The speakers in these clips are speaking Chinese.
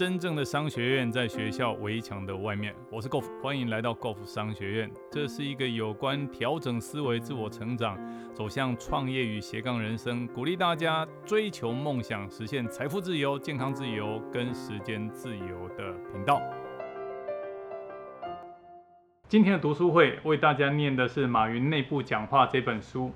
真正的商学院在学校围墙的外面。我是 Golf，欢迎来到 Golf 商学院。这是一个有关调整思维、自我成长、走向创业与斜杠人生，鼓励大家追求梦想、实现财富自由、健康自由跟时间自由的频道。今天的读书会为大家念的是《马云内部讲话》这本书。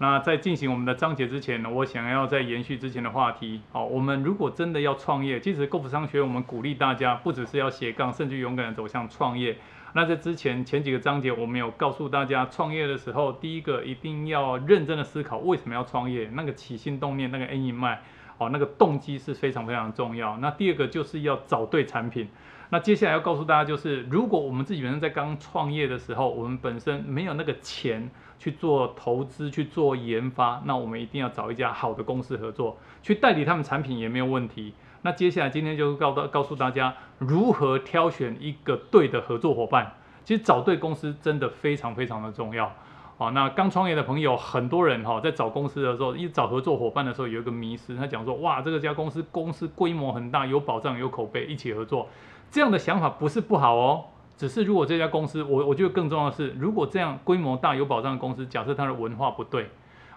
那在进行我们的章节之前呢，我想要再延续之前的话题。好，我们如果真的要创业，其实购福商学我们鼓励大家，不只是要斜杠，甚至勇敢的走向创业。那在之前前几个章节，我们有告诉大家，创业的时候，第一个一定要认真的思考为什么要创业，那个起心动念，那个 N 一脉，哦，那个动机是非常非常重要。那第二个就是要找对产品。那接下来要告诉大家，就是如果我们自己本身在刚创业的时候，我们本身没有那个钱。去做投资，去做研发，那我们一定要找一家好的公司合作，去代理他们产品也没有问题。那接下来今天就告到告诉大家如何挑选一个对的合作伙伴。其实找对公司真的非常非常的重要。好，那刚创业的朋友，很多人哈在找公司的时候，一找合作伙伴的时候有一个迷失，他讲说哇，这个家公司公司规模很大，有保障，有口碑，一起合作，这样的想法不是不好哦。只是如果这家公司，我我觉得更重要的是，如果这样规模大有保障的公司，假设它的文化不对，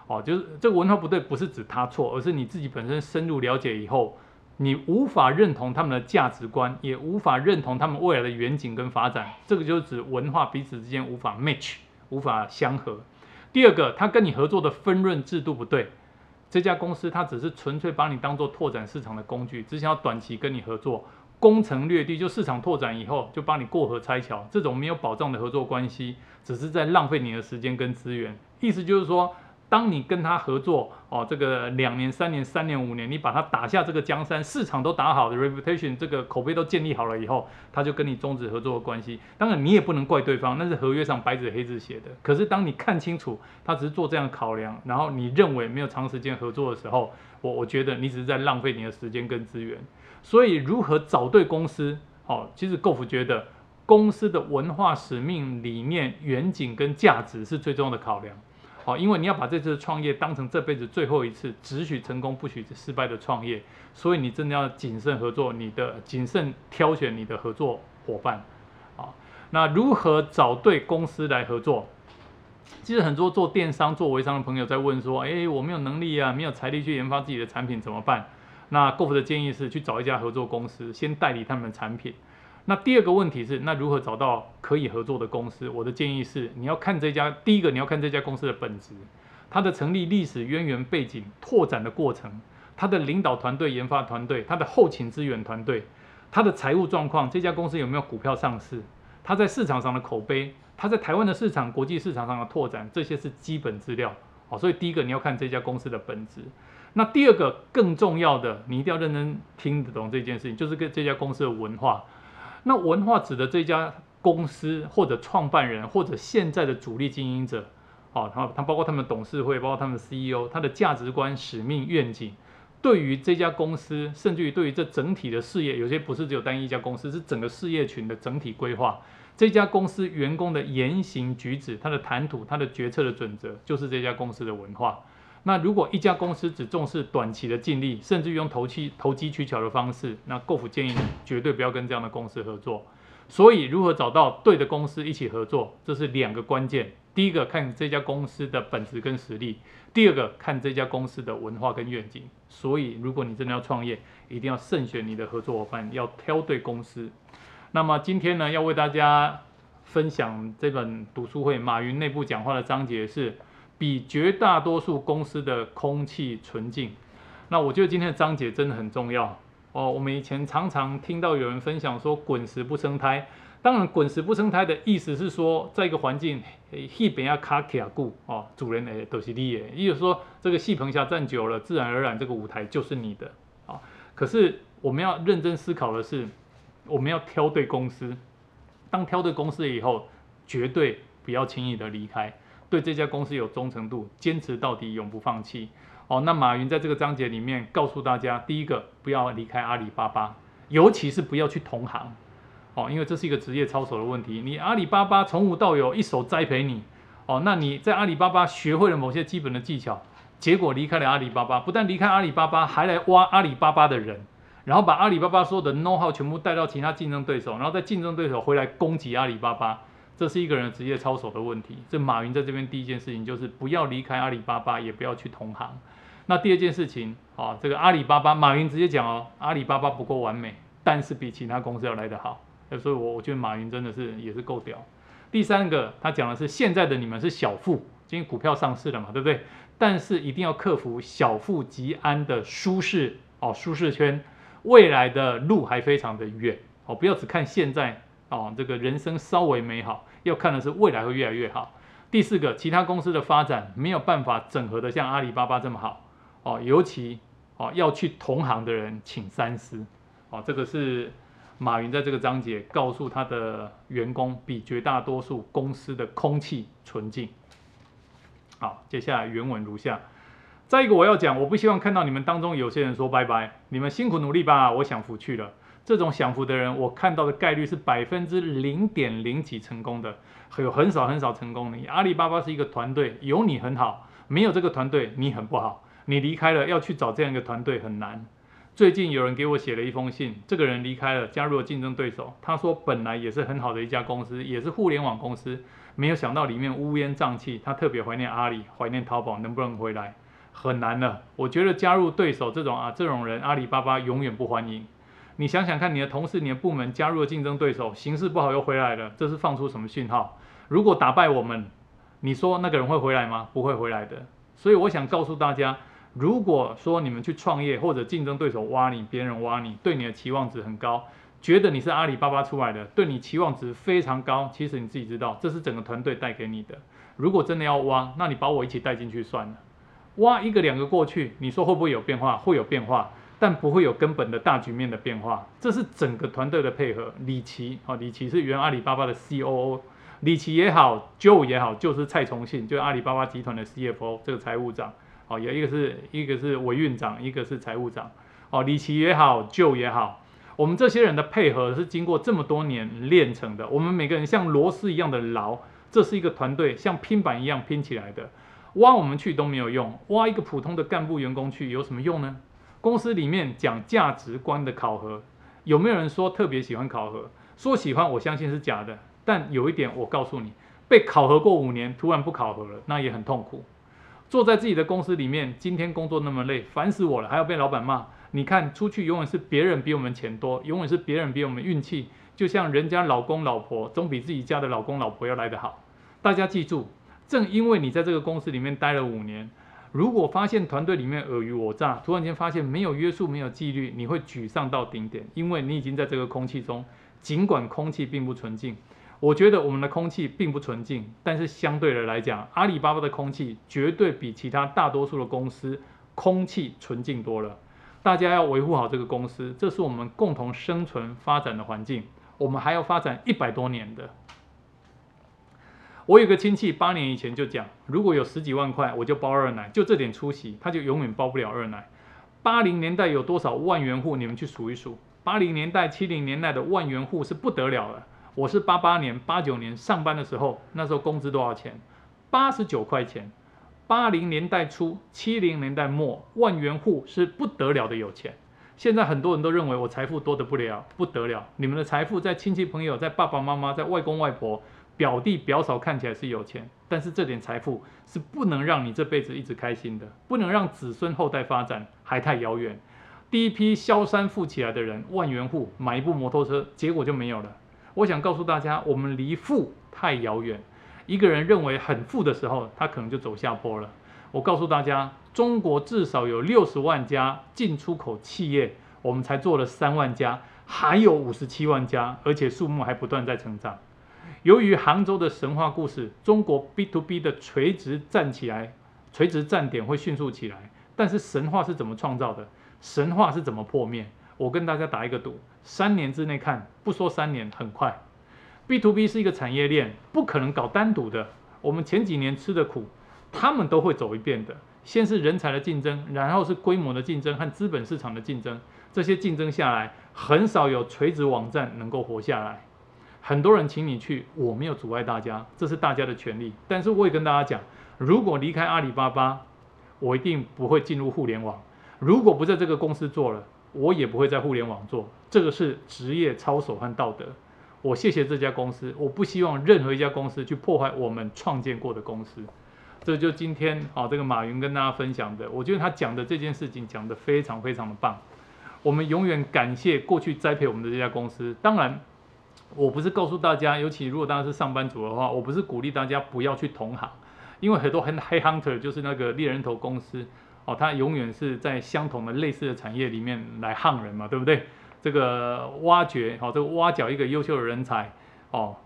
哦，就是这个文化不对，不是指他错，而是你自己本身深入了解以后，你无法认同他们的价值观，也无法认同他们未来的远景跟发展，这个就是指文化彼此之间无法 match，无法相合。第二个，他跟你合作的分润制度不对，这家公司他只是纯粹把你当做拓展市场的工具，只想要短期跟你合作。攻城略地，就市场拓展以后就帮你过河拆桥，这种没有保障的合作关系，只是在浪费你的时间跟资源。意思就是说，当你跟他合作哦，这个两年、三年、三年、五年，你把他打下这个江山，市场都打好的 reputation，这个口碑都建立好了以后，他就跟你终止合作的关系。当然，你也不能怪对方，那是合约上白纸黑字写的。可是，当你看清楚他只是做这样考量，然后你认为没有长时间合作的时候，我我觉得你只是在浪费你的时间跟资源。所以，如何找对公司？好，其实 Golf 觉得公司的文化、使命、理念、远景跟价值是最重要的考量。好，因为你要把这次创业当成这辈子最后一次，只许成功不许失败的创业，所以你真的要谨慎合作，你的谨慎挑选你的合作伙伴。啊，那如何找对公司来合作？其实很多做电商、做微商的朋友在问说：，哎，我没有能力啊，没有财力去研发自己的产品，怎么办？那 g o f 的建议是去找一家合作公司，先代理他们的产品。那第二个问题是，那如何找到可以合作的公司？我的建议是，你要看这家，第一个你要看这家公司的本质，它的成立历史渊源背景、拓展的过程，它的领导团队、研发团队、它的后勤资源团队、它的财务状况，这家公司有没有股票上市？它在市场上的口碑，它在台湾的市场、国际市场上的拓展，这些是基本资料。好，所以第一个你要看这家公司的本质。那第二个更重要的，你一定要认真听得懂这件事情，就是跟这家公司的文化。那文化指的这家公司或者创办人或者现在的主力经营者，哦，他他包括他们董事会，包括他们 CEO，他的价值观、使命、愿景，对于这家公司，甚至于对于这整体的事业，有些不是只有单一一家公司，是整个事业群的整体规划。这家公司员工的言行举止，他的谈吐，他的决策的准则，就是这家公司的文化。那如果一家公司只重视短期的净利，甚至用投机投机取巧的方式，那 Go 富建议绝对不要跟这样的公司合作。所以，如何找到对的公司一起合作，这是两个关键。第一个看这家公司的本质跟实力，第二个看这家公司的文化跟愿景。所以，如果你真的要创业，一定要慎选你的合作伙伴，要挑对公司。那么今天呢，要为大家分享这本读书会马云内部讲话的章节是。比绝大多数公司的空气纯净，那我觉得今天的章节真的很重要哦。我们以前常常听到有人分享说“滚石不生胎”，当然“滚石不生胎”的意思是说，在一个环境戏本要卡卡固哦，主人诶都是你诶，也就是说这个戏棚下站久了，自然而然这个舞台就是你的啊。可是我们要认真思考的是，我们要挑对公司，当挑对公司以后，绝对不要轻易的离开。对这家公司有忠诚度，坚持到底，永不放弃。哦，那马云在这个章节里面告诉大家，第一个不要离开阿里巴巴，尤其是不要去同行。哦，因为这是一个职业操守的问题。你阿里巴巴从无到有，一手栽培你。哦，那你在阿里巴巴学会了某些基本的技巧，结果离开了阿里巴巴，不但离开阿里巴巴，还来挖阿里巴巴的人。然后把阿里巴巴所有的 know how 全部带到其他竞争对手，然后在竞争对手回来攻击阿里巴巴，这是一个人职业操守的问题。这马云在这边第一件事情就是不要离开阿里巴巴，也不要去同行。那第二件事情，啊，这个阿里巴巴，马云直接讲哦，阿里巴巴不够完美，但是比其他公司要来得好。所以，我我觉得马云真的是也是够屌。第三个，他讲的是现在的你们是小富，今天股票上市了嘛，对不对？但是一定要克服小富即安的舒适哦，舒适圈。未来的路还非常的远哦，不要只看现在哦，这个人生稍微美好，要看的是未来会越来越好。第四个，其他公司的发展没有办法整合的像阿里巴巴这么好哦，尤其哦要去同行的人请三思哦，这个是马云在这个章节告诉他的员工，比绝大多数公司的空气纯净。好，接下来原文如下。再一个，我要讲，我不希望看到你们当中有些人说拜拜，你们辛苦努力吧，我享福去了。这种享福的人，我看到的概率是百分之零点零几成功的，有很少很少成功的。阿里巴巴是一个团队，有你很好，没有这个团队你很不好。你离开了，要去找这样一个团队很难。最近有人给我写了一封信，这个人离开了，加入了竞争对手。他说本来也是很好的一家公司，也是互联网公司，没有想到里面乌烟瘴气。他特别怀念阿里，怀念淘宝，能不能回来？很难了，我觉得加入对手这种啊，这种人阿里巴巴永远不欢迎。你想想看，你的同事、你的部门加入了竞争对手，形势不好又回来了，这是放出什么讯号？如果打败我们，你说那个人会回来吗？不会回来的。所以我想告诉大家，如果说你们去创业或者竞争对手挖你，别人挖你，对你的期望值很高，觉得你是阿里巴巴出来的，对你期望值非常高，其实你自己知道，这是整个团队带给你的。如果真的要挖，那你把我一起带进去算了。挖一个两个过去，你说会不会有变化？会有变化，但不会有根本的大局面的变化。这是整个团队的配合。李奇啊，李奇是原阿里巴巴的 COO，李奇也好，Joe 也好，就是蔡崇信，就是阿里巴巴集团的 CFO，这个财务长。哦，有一个是一个是委院长，一个是财务长。哦，李奇也好，Joe 也好，我们这些人的配合是经过这么多年练成的。我们每个人像螺丝一样的牢，这是一个团队，像拼板一样拼起来的。挖我们去都没有用，挖一个普通的干部员工去有什么用呢？公司里面讲价值观的考核，有没有人说特别喜欢考核？说喜欢，我相信是假的。但有一点我告诉你，被考核过五年，突然不考核了，那也很痛苦。坐在自己的公司里面，今天工作那么累，烦死我了，还要被老板骂。你看出去永远是别人比我们钱多，永远是别人比我们运气，就像人家老公老婆总比自己家的老公老婆要来得好。大家记住。正因为你在这个公司里面待了五年，如果发现团队里面尔虞我诈，突然间发现没有约束、没有纪律，你会沮丧到顶点，因为你已经在这个空气中，尽管空气并不纯净。我觉得我们的空气并不纯净，但是相对的来讲，阿里巴巴的空气绝对比其他大多数的公司空气纯净多了。大家要维护好这个公司，这是我们共同生存发展的环境，我们还要发展一百多年的。我有个亲戚，八年以前就讲，如果有十几万块，我就包二奶，就这点出息，他就永远包不了二奶。八零年代有多少万元户？你们去数一数。八零年代、七零年代的万元户是不得了的。我是八八年、八九年上班的时候，那时候工资多少钱？八十九块钱。八零年代初、七零年代末，万元户是不得了的有钱。现在很多人都认为我财富多得不了，不得了。你们的财富在亲戚朋友、在爸爸妈妈、在外公外婆。表弟表嫂看起来是有钱，但是这点财富是不能让你这辈子一直开心的，不能让子孙后代发展，还太遥远。第一批萧山富起来的人，万元户买一部摩托车，结果就没有了。我想告诉大家，我们离富太遥远。一个人认为很富的时候，他可能就走下坡了。我告诉大家，中国至少有六十万家进出口企业，我们才做了三万家，还有五十七万家，而且数目还不断在成长。由于杭州的神话故事，中国 B to B 的垂直站起来，垂直站点会迅速起来。但是神话是怎么创造的？神话是怎么破灭？我跟大家打一个赌，三年之内看，不说三年，很快。B to B 是一个产业链，不可能搞单独的。我们前几年吃的苦，他们都会走一遍的。先是人才的竞争，然后是规模的竞争和资本市场的竞争。这些竞争下来，很少有垂直网站能够活下来。很多人请你去，我没有阻碍大家，这是大家的权利。但是我也跟大家讲，如果离开阿里巴巴，我一定不会进入互联网。如果不在这个公司做了，我也不会在互联网做。这个是职业操守和道德。我谢谢这家公司，我不希望任何一家公司去破坏我们创建过的公司。这就今天啊，这个马云跟大家分享的，我觉得他讲的这件事情讲得非常非常的棒。我们永远感谢过去栽培我们的这家公司。当然，我不是告诉大家，尤其如果大家是上班族的话，我不是鼓励大家不要去同行，因为很多很黑 hunter 就是那个猎人头公司哦，他永远是在相同的类似的产业里面来夯人嘛，对不对？这个挖掘好，这个挖角一个优秀的人才哦。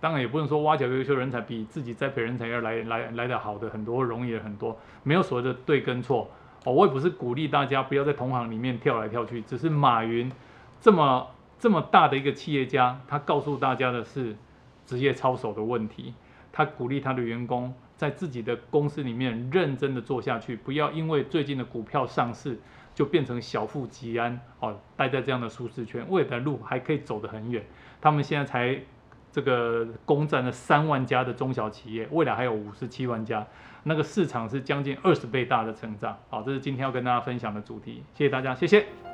当然也不能说挖角优秀人才比自己栽培人才要来来来的好的很多，容易很多，没有所谓的对跟错哦。我也不是鼓励大家不要在同行里面跳来跳去，只是马云这么这么大的一个企业家，他告诉大家的是职业操守的问题。他鼓励他的员工在自己的公司里面认真的做下去，不要因为最近的股票上市就变成小富即安哦，待在这样的舒适圈，未来的路还可以走得很远。他们现在才。这个攻占了三万家的中小企业，未来还有五十七万家，那个市场是将近二十倍大的成长。好，这是今天要跟大家分享的主题，谢谢大家，谢谢。